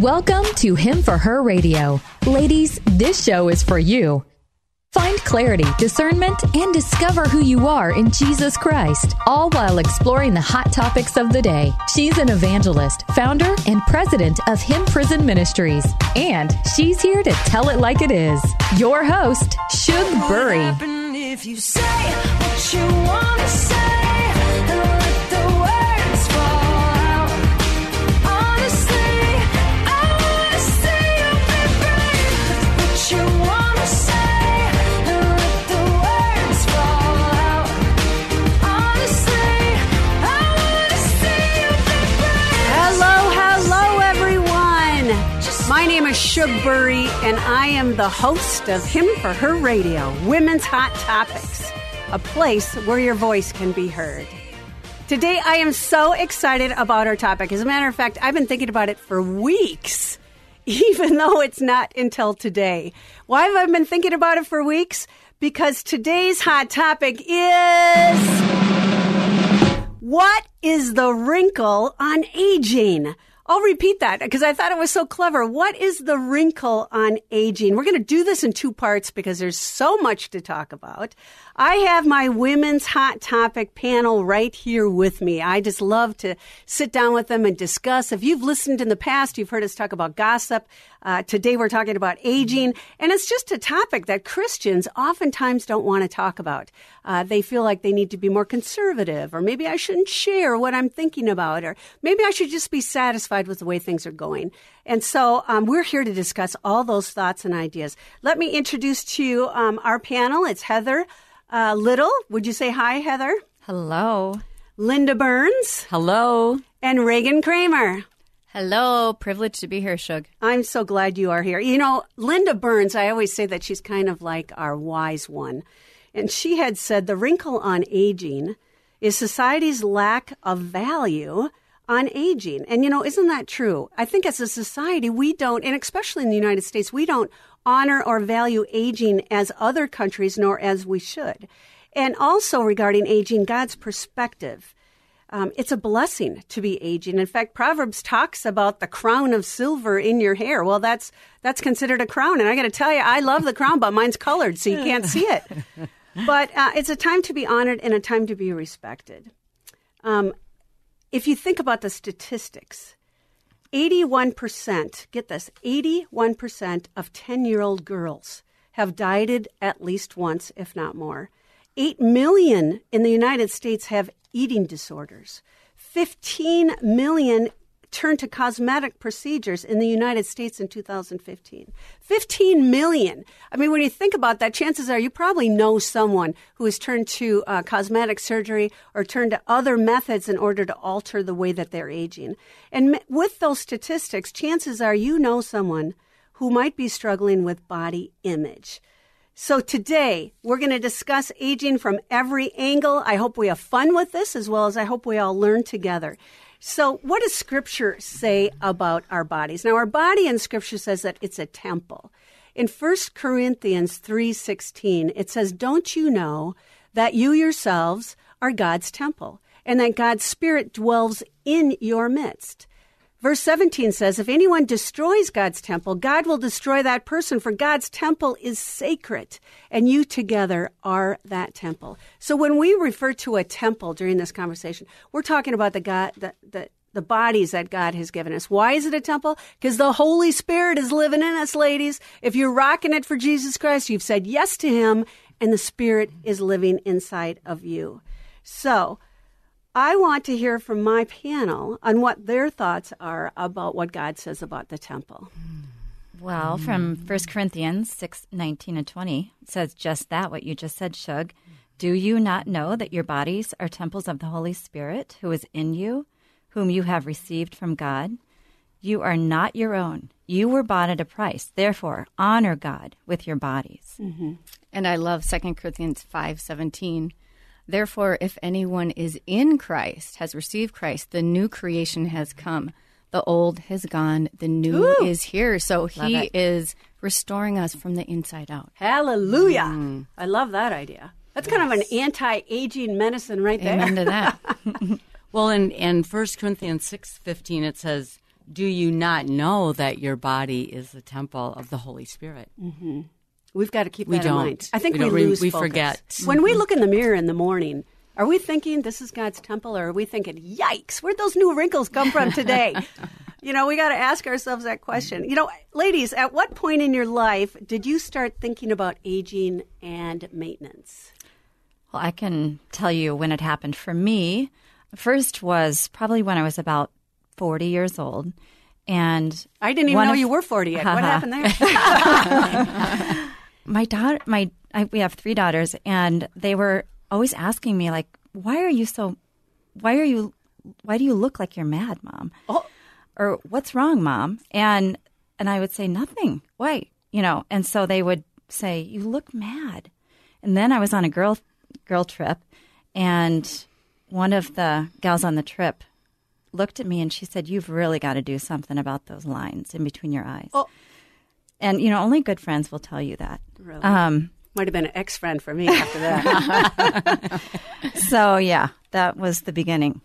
Welcome to Him for Her Radio. Ladies, this show is for you. Find clarity, discernment, and discover who you are in Jesus Christ, all while exploring the hot topics of the day. She's an evangelist, founder, and president of Him Prison Ministries, and she's here to tell it like it is. Your host, Shug Bury. Everyone. My name is Shug Bury, and I am the host of Him for Her Radio, Women's Hot Topics, a place where your voice can be heard. Today, I am so excited about our topic. As a matter of fact, I've been thinking about it for weeks, even though it's not until today. Why have I been thinking about it for weeks? Because today's hot topic is. What is the wrinkle on aging? I'll repeat that because I thought it was so clever. What is the wrinkle on aging? We're going to do this in two parts because there's so much to talk about. I have my women's hot topic panel right here with me. I just love to sit down with them and discuss. If you've listened in the past, you've heard us talk about gossip. Uh, today we're talking about aging, and it's just a topic that Christians oftentimes don't want to talk about. Uh, they feel like they need to be more conservative, or maybe I shouldn't share what I'm thinking about, or maybe I should just be satisfied with the way things are going. And so um, we're here to discuss all those thoughts and ideas. Let me introduce to you um, our panel. It's Heather uh, Little. Would you say hi, Heather? Hello. Linda Burns Hello. and Reagan Kramer. Hello. Privileged to be here, Shug. I'm so glad you are here. You know, Linda Burns, I always say that she's kind of like our wise one. And she had said the wrinkle on aging is society's lack of value on aging. And, you know, isn't that true? I think as a society, we don't, and especially in the United States, we don't honor or value aging as other countries, nor as we should. And also regarding aging, God's perspective. Um, it's a blessing to be aging. In fact, Proverbs talks about the crown of silver in your hair. Well, that's that's considered a crown, and I got to tell you, I love the crown, but mine's colored, so you can't see it. But uh, it's a time to be honored and a time to be respected. Um, if you think about the statistics, 81%, get this, 81% of 10 year old girls have dieted at least once, if not more. 8 million in the United States have eating disorders. 15 million turned to cosmetic procedures in the United States in 2015. 15 million. I mean, when you think about that, chances are you probably know someone who has turned to uh, cosmetic surgery or turned to other methods in order to alter the way that they're aging. And with those statistics, chances are you know someone who might be struggling with body image. So today we're going to discuss aging from every angle. I hope we have fun with this as well as I hope we all learn together. So what does scripture say about our bodies? Now our body in scripture says that it's a temple. In 1 Corinthians 3:16 it says, "Don't you know that you yourselves are God's temple and that God's spirit dwells in your midst?" Verse 17 says, If anyone destroys God's temple, God will destroy that person, for God's temple is sacred, and you together are that temple. So when we refer to a temple during this conversation, we're talking about the God, the, the, the bodies that God has given us. Why is it a temple? Because the Holy Spirit is living in us, ladies. If you're rocking it for Jesus Christ, you've said yes to Him, and the Spirit is living inside of you. So, I want to hear from my panel on what their thoughts are about what God says about the temple. Well, from 1 Corinthians 6 19 and 20, it says just that, what you just said, Shug. Do you not know that your bodies are temples of the Holy Spirit who is in you, whom you have received from God? You are not your own. You were bought at a price. Therefore, honor God with your bodies. Mm-hmm. And I love 2 Corinthians 5:17. Therefore, if anyone is in Christ, has received Christ, the new creation has come. The old has gone, the new Ooh. is here. So he it. is restoring us from the inside out. Hallelujah. Mm. I love that idea. That's kind of an anti aging medicine right there. Amen to that. Well, in, in 1 Corinthians six fifteen, it says, do you not know that your body is the temple of the Holy Spirit? Mm-hmm. We've got to keep We that in don't. mind. I think We we. We- lose we focus. forget. Mm-hmm. When we look in the mirror in the morning, are we thinking this is God's temple or are we thinking, yikes, where'd those new wrinkles come from today? you know, we got to ask ourselves that question. You know, ladies, at what point in your life did you start thinking about aging and maintenance? Well, I can tell you when it happened for me. First was probably when I was about 40 years old. And I didn't even know of- you were 40 yet. What happened there? my daughter, my I, we have three daughters, and they were always asking me like, "Why are you so? Why are you? Why do you look like you're mad, mom? Oh. Or what's wrong, mom?" And and I would say nothing. Why? You know. And so they would say, "You look mad." And then I was on a girl girl trip, and one of the gals on the trip looked at me and she said, "You've really got to do something about those lines in between your eyes." Oh. And you know, only good friends will tell you that. Really? Um, Might have been an ex friend for me after that. so yeah, that was the beginning.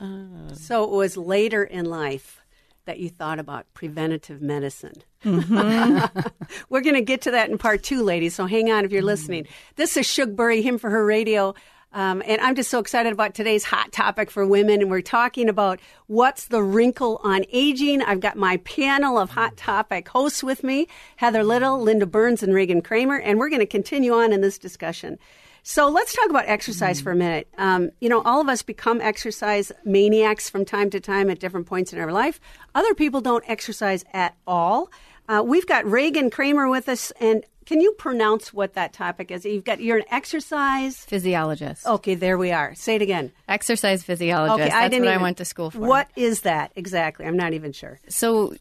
so it was later in life that you thought about preventative medicine. Mm-hmm. We're going to get to that in part two, ladies. So hang on if you're listening. This is Shugbury, him for her radio. Um, and I'm just so excited about today's hot topic for women. And we're talking about what's the wrinkle on aging. I've got my panel of hot topic hosts with me Heather Little, Linda Burns, and Reagan Kramer. And we're going to continue on in this discussion. So let's talk about exercise for a minute. Um, you know, all of us become exercise maniacs from time to time at different points in our life. Other people don't exercise at all. Uh, we've got Reagan Kramer with us, and can you pronounce what that topic is? You've got you're an exercise. Physiologist. Okay, there we are. Say it again. Exercise physiologist. Okay, That's I didn't what even, I went to school for. What is that exactly? I'm not even sure. So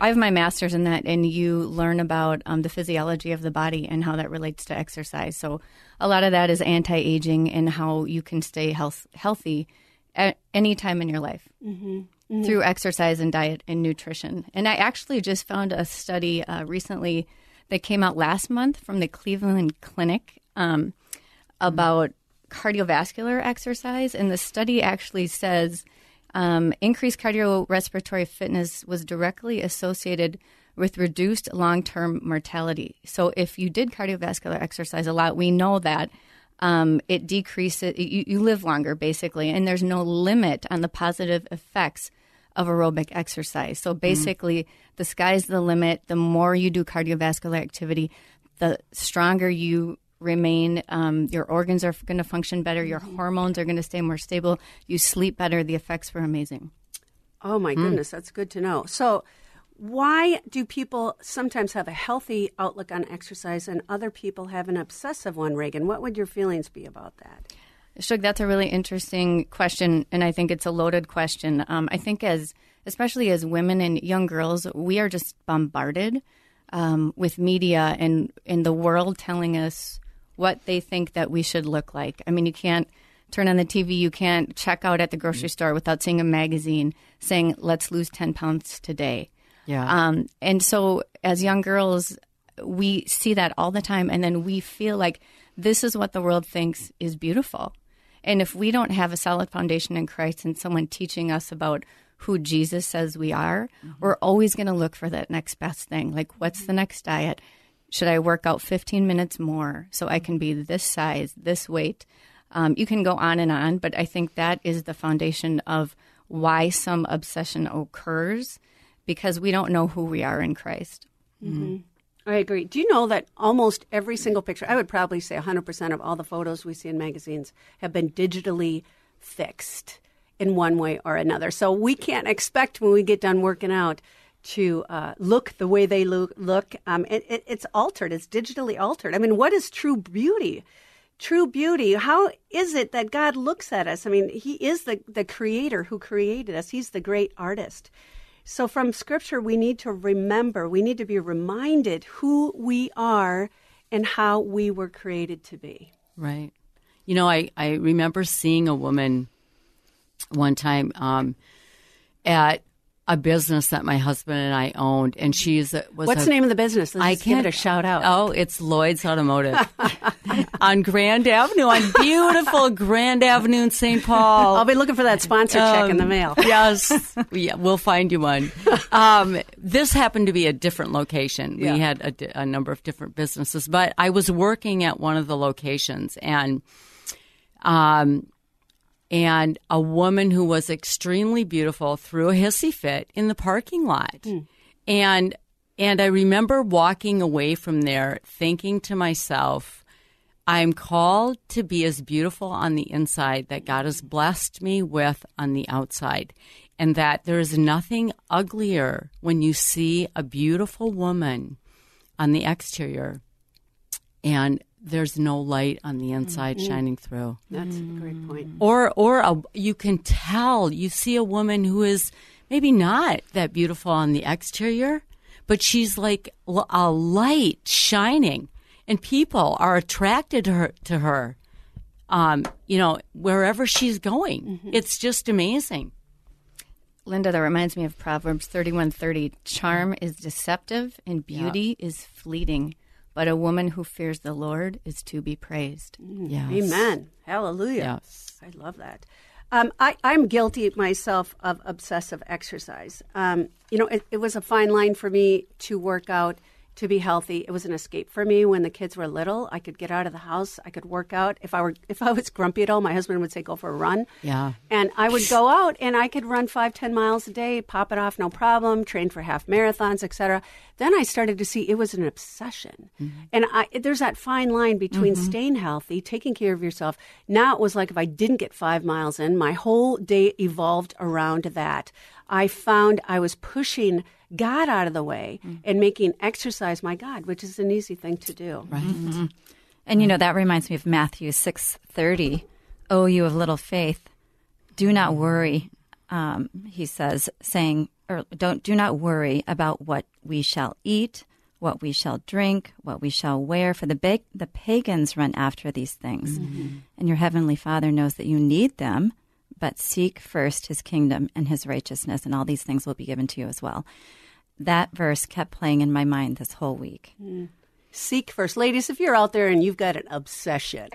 I have my master's in that, and you learn about um, the physiology of the body and how that relates to exercise. So a lot of that is anti-aging and how you can stay health, healthy at any time in your life through exercise and diet and nutrition. And I actually just found a study uh, recently that came out last month from the Cleveland Clinic um, about cardiovascular exercise. And the study actually says um, increased cardiorespiratory fitness was directly associated with reduced long term mortality. So if you did cardiovascular exercise a lot, we know that. Um, it decreases, you, you live longer basically, and there's no limit on the positive effects of aerobic exercise. So mm-hmm. basically, the sky's the limit. The more you do cardiovascular activity, the stronger you remain. Um, your organs are going to function better. Your mm-hmm. hormones are going to stay more stable. You sleep better. The effects were amazing. Oh my hmm. goodness, that's good to know. So, why do people sometimes have a healthy outlook on exercise and other people have an obsessive one, Reagan? What would your feelings be about that? Shug, that's a really interesting question, and I think it's a loaded question. Um, I think as, especially as women and young girls, we are just bombarded um, with media and in the world telling us what they think that we should look like. I mean, you can't turn on the TV, you can't check out at the grocery store without seeing a magazine saying, "Let's lose ten pounds today." Yeah. Um, and so, as young girls, we see that all the time, and then we feel like this is what the world thinks is beautiful. And if we don't have a solid foundation in Christ and someone teaching us about who Jesus says we are, we're always going to look for that next best thing. Like, what's the next diet? Should I work out 15 minutes more so I can be this size, this weight? Um, you can go on and on, but I think that is the foundation of why some obsession occurs because we don't know who we are in Christ. I agree. Do you know that almost every single picture, I would probably say 100% of all the photos we see in magazines have been digitally fixed in one way or another. So we can't expect when we get done working out to uh, look the way they look. look. Um, it, it, it's altered, it's digitally altered. I mean, what is true beauty? True beauty. How is it that God looks at us? I mean, He is the, the creator who created us, He's the great artist. So, from scripture, we need to remember, we need to be reminded who we are and how we were created to be. Right. You know, I, I remember seeing a woman one time um, at a business that my husband and I owned, and she's was What's a, the name of the business? Let's I can't it a shout out. Oh, it's Lloyd's Automotive on Grand Avenue, on beautiful Grand Avenue in St. Paul. I'll be looking for that sponsor check in the Um, mail. Yes, yeah, we'll find you one. Um, this happened to be a different location. Yeah. We had a, a number of different businesses, but I was working at one of the locations, and um, and a woman who was extremely beautiful threw a hissy fit in the parking lot, hmm. and and I remember walking away from there thinking to myself. I'm called to be as beautiful on the inside that God has blessed me with on the outside. And that there is nothing uglier when you see a beautiful woman on the exterior and there's no light on the inside mm-hmm. shining through. That's a great point. Mm. Or or a, you can tell you see a woman who is maybe not that beautiful on the exterior, but she's like a light shining, and people are attracted to her. To her, um, you know, wherever she's going, mm-hmm. it's just amazing. Linda, that reminds me of Proverbs thirty-one thirty. Charm mm. is deceptive and beauty is fleeting, but a woman who fears the Lord is to be praised. Yes. Amen. Hallelujah. Yes. I love that. Um, I, I'm guilty myself of obsessive exercise. Um, you know, it, it was a fine line for me to work out to be healthy. It was an escape for me when the kids were little. I could get out of the house. I could work out. If I were if I was grumpy at all, my husband would say, "Go for a run." Yeah. And I would go out and I could run five, ten miles a day, pop it off, no problem. Train for half marathons, etc. Then I started to see it was an obsession, mm-hmm. and I, there's that fine line between mm-hmm. staying healthy, taking care of yourself. Now it was like if I didn't get five miles in, my whole day evolved around that. I found I was pushing God out of the way mm. and making exercise my God, which is an easy thing to do. Right. Mm-hmm. And you know that reminds me of Matthew six thirty. Oh, you of little faith, do not worry. Um, he says, saying, or don't do not worry about what we shall eat, what we shall drink, what we shall wear. For the ba- the pagans run after these things, mm-hmm. and your heavenly Father knows that you need them. But seek first His kingdom and His righteousness, and all these things will be given to you as well. That verse kept playing in my mind this whole week. Mm. seek first. Ladies, if you're out there and you've got an obsession,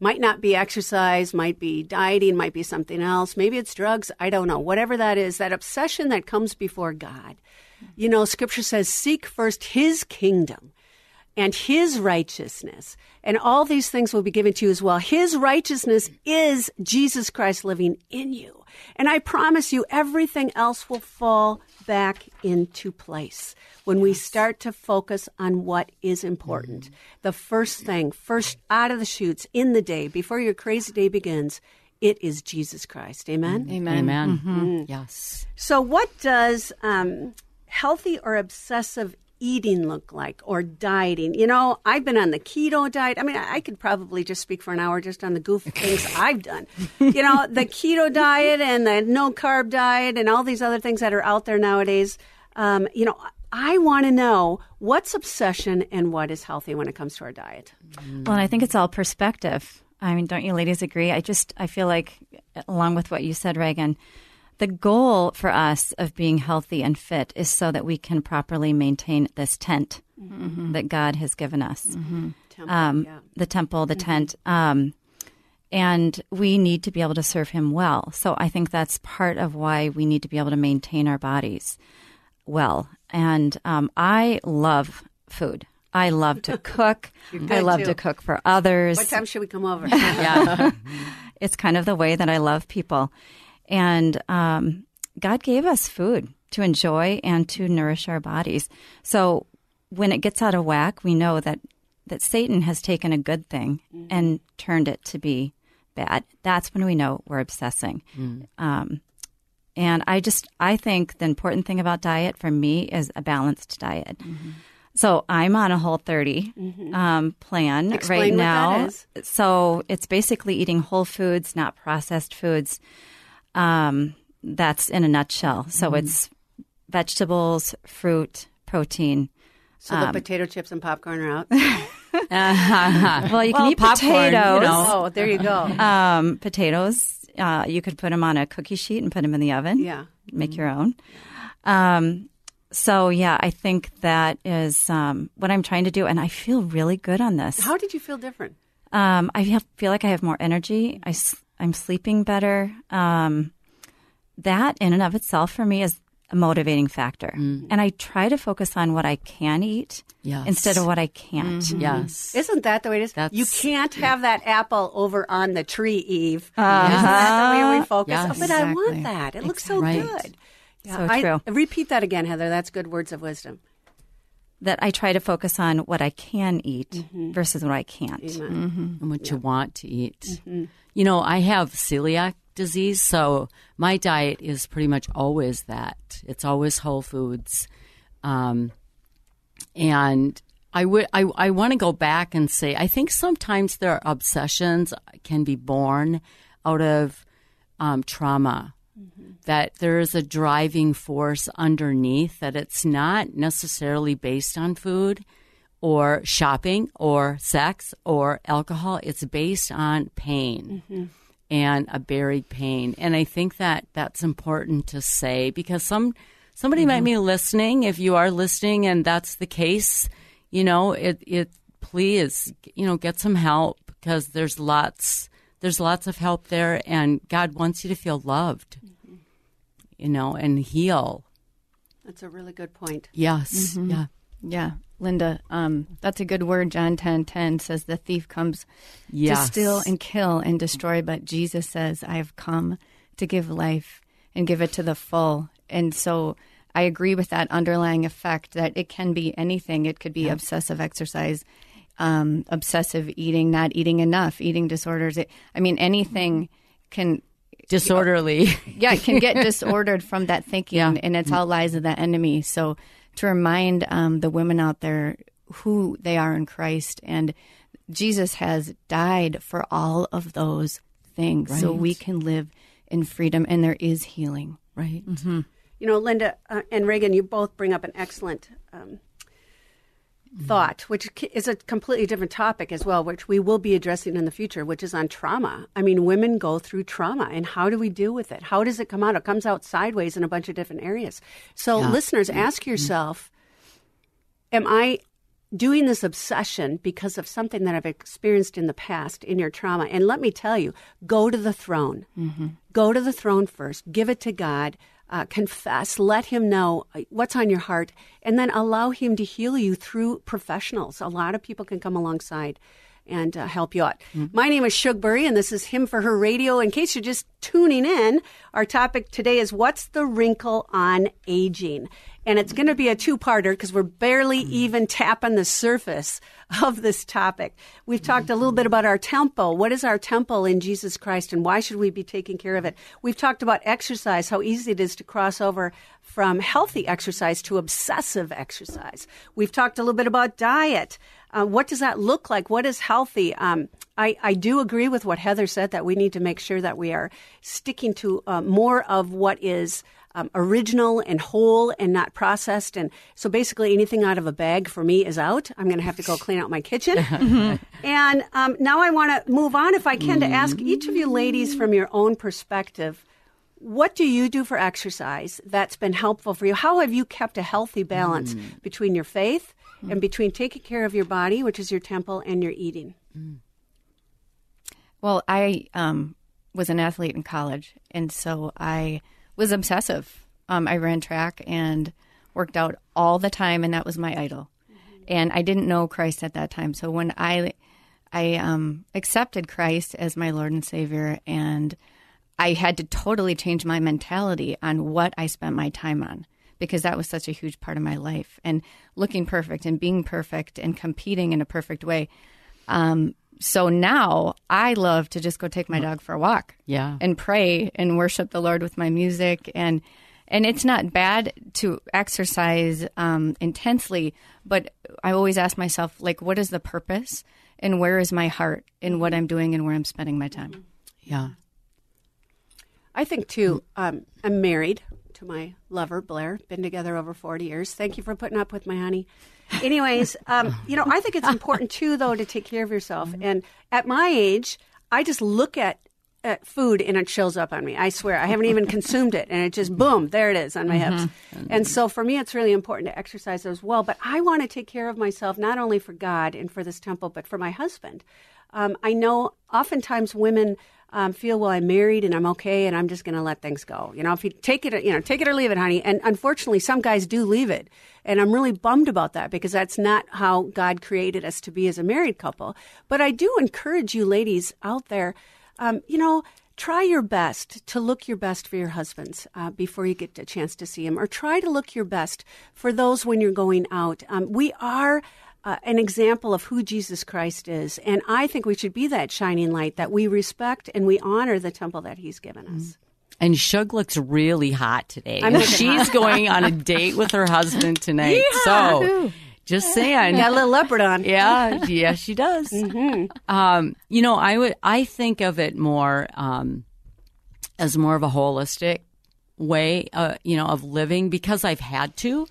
might not be exercise, might be dieting, might be something else, maybe it's drugs, I don't know. Whatever that is, that obsession that comes before God. Mm. You know, scripture says, seek first his kingdom and his righteousness, and all these things will be given to you as well. His righteousness is Jesus Christ living in you. And I promise you, everything else will fall back into place when we start to focus on what is important. Mm-hmm. The first thing, first out of the chutes in the day, before your crazy day begins, it is Jesus Christ. Amen? Mm-hmm. Amen. Amen. Mm-hmm. Mm. Yes. So, what does um, healthy or obsessive eating look like or dieting? You know, I've been on the keto diet. I mean, I I could probably just speak for an hour just on the goofy things I've done. You know, the keto diet and the no carb diet and all these other things that are out there nowadays. Um, you know, I want to know what's obsession and what is healthy when it comes to our diet. Well, and I think it's all perspective. I mean, don't you ladies agree? I just I feel like along with what you said, Reagan, the goal for us of being healthy and fit is so that we can properly maintain this tent that God has given us. Temple, Um, yeah. The temple, the tent. Um, and we need to be able to serve him well. So I think that's part of why we need to be able to maintain our bodies well. And um, I love food. I love to cook. I love too. to cook for others. What time should we come over? Yeah. it's kind of the way that I love people. And um, God gave us food to enjoy and to nourish our bodies. So when it gets out of whack, we know that, that Satan has taken a good thing and turned it to be bad. That's when we know we're obsessing. Um, and I just, I think the important thing about diet for me is a balanced diet. So I'm on a whole 30 um, plan Explain right now. So it's basically eating whole foods, not processed foods. Um, that's in a nutshell. So it's vegetables, fruit, protein. So Um, the potato chips and popcorn are out. Well, you can Well, eat popcorn, you potatoes. know. Oh, there you go. Um, potatoes. Uh, you could put them on a cookie sheet and put them in the oven. Yeah. Make your own. Um, so yeah, I think that is um, what I'm trying to do, and I feel really good on this. How did you feel different? Um, I feel like I have more energy. I, am sleeping better. Um, that in and of itself for me is a motivating factor. Mm. And I try to focus on what I can eat Yes. instead of what I can't. Mm-hmm. Mm-hmm. Yes. Isn't that the way it is? That's- you can't have that apple over on the tree, Eve. Uh-huh. Isn't that the way we focus? Yes. Oh, but I want that. It looks so Right. good. Yeah, So I- repeat that again, Heather. That's good words of wisdom. That I try to focus on what I can eat versus what I can't. Amen. and what you want to eat. You know, I have celiac disease, so my diet is pretty much always that. It's always whole foods. Um, and I would I, I want to go back and say I think sometimes their obsessions can be born out of um, trauma. Mm-hmm. That there is a driving force underneath, that it's not necessarily based on food or shopping or sex or alcohol. It's based on pain mm-hmm. and a buried pain. And I think that that's important to say because some somebody might mm-hmm. be listening. If you are listening and that's the case, you know, it it please, you know, get some help because there's lots there's lots of help there and God wants you to feel loved. You know, and heal. That's a really good point. Yes. Yeah. Yeah, Linda, um, that's a good word. John ten ten says the thief comes Yes. to steal and kill and destroy, but Jesus says, "I have come to give life and give it to the full." And so, I agree with that underlying effect that it can be anything. It could be obsessive exercise, um, obsessive eating, not eating enough, eating disorders. It, I mean, anything can disorderly. yeah, it can get disordered from that thinking, Yeah. and it's all lies of the enemy. So to remind um, the women out there who they are in Christ, and Jesus has died for all of those things, so we can live in freedom, and there is healing. right. Mm-hmm. You know, Linda uh, and Reagan, you both bring up an excellent um, thought, which is a completely different topic as well, which we will be addressing in the future, which is on trauma. I mean, women go through trauma, and how do we deal with it? How does it come out? It comes out sideways in a bunch of different areas. So, listeners, mm-hmm. ask yourself Am I doing this obsession because of something that I've experienced in the past in your trauma? And let me tell you, go to the throne. Mm-hmm. Go to the throne first. Give it to God. Uh, confess. Let Him know uh, what's on your heart, and then allow Him to heal you through professionals. A lot of people can come alongside and uh, help you out. My name is Shugbury, and this is Him for Her Radio. In case you're just tuning in, our topic today is What's the Wrinkle on Aging? And it's going to be a two parter because we're barely even tapping the surface of this topic. We've talked a little bit about our temple. What is our temple in Jesus Christ, and why should we be taking care of it? We've talked about exercise, how easy it is to cross over from healthy exercise to obsessive exercise. We've talked a little bit about diet. Uh, what does that look like? What is healthy? Um, I, I do agree with what Heather said that we need to make sure that we are sticking to uh, more of what is um, original and whole and not processed. And so basically, anything out of a bag for me is out. I'm going to have to go clean out my kitchen. and um, now I want to move on, if I can, to ask each of you ladies from your own perspective. What do you do for exercise that's been helpful for you? How have you kept a healthy balance between your faith and between taking care of your body, which is your temple, and your eating? Well, I um, was an athlete in college, and so I was obsessive. Um, I ran track and worked out all the time, and that was my idol. And I didn't know Christ at that time. So when I I um, accepted Christ as my Lord and Savior, and I had to totally change my mentality on what I spent my time on because that was such a huge part of my life. And looking perfect and being perfect and competing in a perfect way. Um, so now I love to just go take my dog for a walk Yeah. and pray and worship the Lord with my music and and it's not bad to exercise um, intensely, but I always ask myself like, what is the purpose and where is my heart in what I'm doing and where I'm spending my time? Yeah. I think too. Um, I'm married to my lover Blair. Been together over 40 years. Thank you for putting up with my honey. Anyways, um, you know, I think it's important too, though, to take care of yourself. And at my age, I just look at uh, food and it shows up on me. I swear, I haven't even consumed it, and it just boom, there it is on my hips. And so for me, it's really important to exercise as well. But I want to take care of myself not only for God and for this temple, but for my husband. Um, I know oftentimes women um, feel, well, I'm married and I'm okay, and I'm just going to let things go. You know, if you take it, you know, take it or leave it, honey. And unfortunately, some guys do leave it, and I'm really bummed about that because that's not how God created us to be as a married couple. But I do encourage you, ladies out there, um, you know. Try your best to look your best for your husbands uh, before you get a chance to see him, or try to look your best for those when you're going out. Um, we are uh, an example of who Jesus Christ is. And I think we should be that shining light that we respect and we honor the temple that he's given us. And Shug looks really hot today. She's going on a date with her husband tonight. So just saying. Got a little leopard on. Yeah, yeah, she does. Um, you know, I would I think of it more um, as more of a holistic way, uh, you know, of living because I've had to.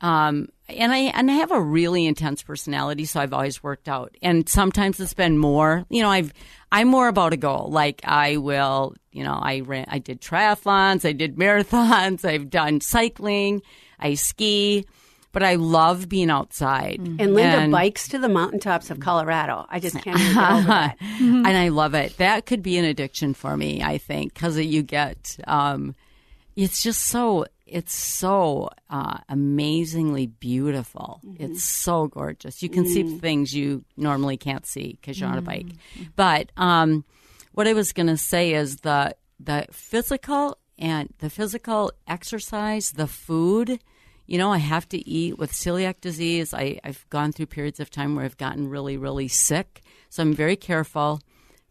Um, and I and I have a really intense personality, so I've always worked out. And sometimes it's been more, you know, I've I'm more about a goal. Like I will, you know, I ran, I did triathlons, I did marathons, I've done cycling, I ski, but I love being outside. And Linda And- bikes to the mountaintops of Colorado. I just can't get over that. and I love it. That could be an addiction for me, I think, because you get. Um, it's just so. It's so uh, amazingly beautiful. It's so gorgeous. You can see things you normally can't see because you're on a bike. But um, what I was going to say is the the physical and the physical exercise, the food. You know, I have to eat with celiac disease. I, I've gone through periods of time where I've gotten really, really sick. So I'm very careful.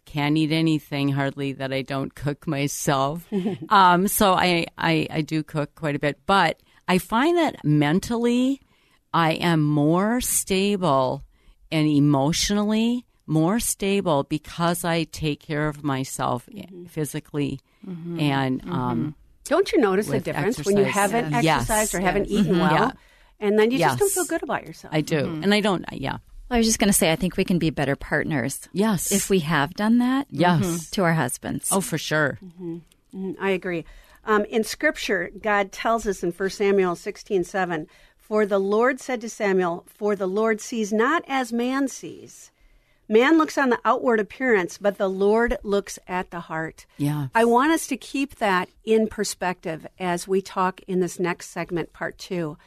Can't eat anything hardly that I don't cook myself. um, so I, I, I do cook quite a bit. But I find that mentally, I am more stable and emotionally more stable because I take care of myself mm-hmm. physically mm-hmm. and mm-hmm. um, Don't you notice the With difference when you haven't Yes. exercised or haven't eaten well? Yeah. And then you just don't feel good about yourself. I do. And I don't, yeah. I was just going to say, I think we can be better partners Yes. if we have done that Yes. Mm-hmm. to our husbands. Oh, for sure. Mm-hmm. Mm-hmm. I agree. Um, in Scripture, God tells us in 1 Samuel 16 7, For the Lord said to Samuel, For the Lord sees not as man sees. Man looks on the outward appearance, but the Lord looks at the heart. Yeah. I want us to keep that in perspective as we talk in this next segment, part two,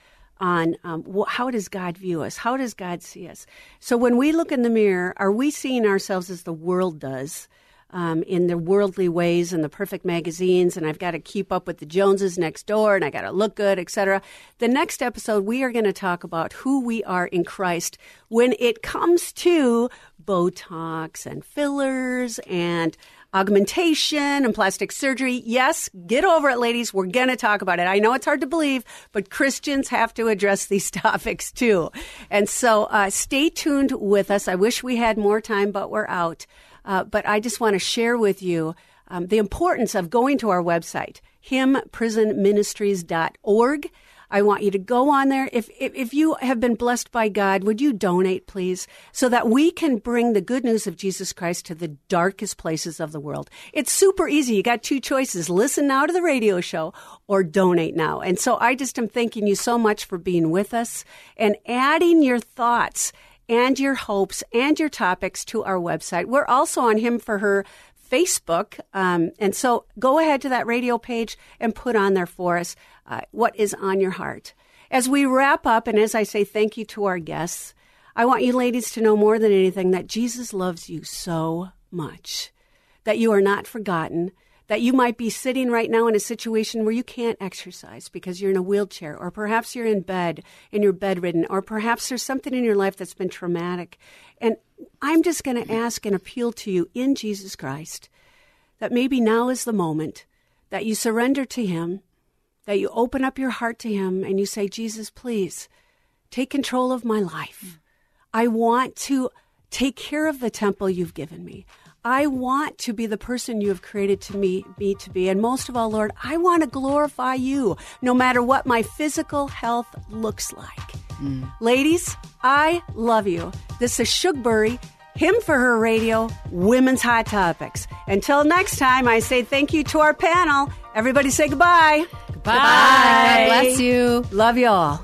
on um, wh- how does God view us? How does God see us? So when we look in the mirror, are we seeing ourselves as the world does? Um, in the worldly ways and the perfect magazines, and I've got to keep up with the Joneses next door, and I got to look good, etc. The next episode, we are going to talk about who we are in Christ when it comes to Botox and fillers and augmentation and plastic surgery. Yes, get over it, ladies. We're going to talk about it. I know it's hard to believe, but Christians have to address these topics too. And so uh, stay tuned with us. I wish we had more time, but we're out. Uh, but I just want to share with you um, the importance of going to our website, himprisonministries.org. I want you to go on there. If, if if you have been blessed by God, would you donate, please, so that we can bring the good news of Jesus Christ to the darkest places of the world? It's super easy. You got two choices: listen now to the radio show, or donate now. And so I just am thanking you so much for being with us and adding your thoughts and your hopes and your topics to our website. We're also on Him for Her Facebook. Um, and so go ahead to that radio page and put on there for us uh, what is on your heart. As we wrap up, and as I say thank you to our guests, I want you ladies to know more than anything that Jesus loves you so much, that you are not forgotten, that you might be sitting right now in a situation where you can't exercise because you're in a wheelchair, or perhaps you're in bed and you're bedridden, or perhaps there's something in your life that's been traumatic. And I'm just going to ask and appeal to you in Jesus Christ that maybe now is the moment that you surrender to Him, that you open up your heart to Him, and you say, Jesus, please take control of my life. I want to take care of the temple you've given me. I want to be the person you have created to me, me to be. And most of all, Lord, I want to glorify you no matter what my physical health looks like. Mm. Ladies, I love you. This is Shugbury Him for Her Radio, Women's Hot Topics. Until next time, I say thank you to our panel. Everybody say goodbye. Bye. God bless you. Love you all.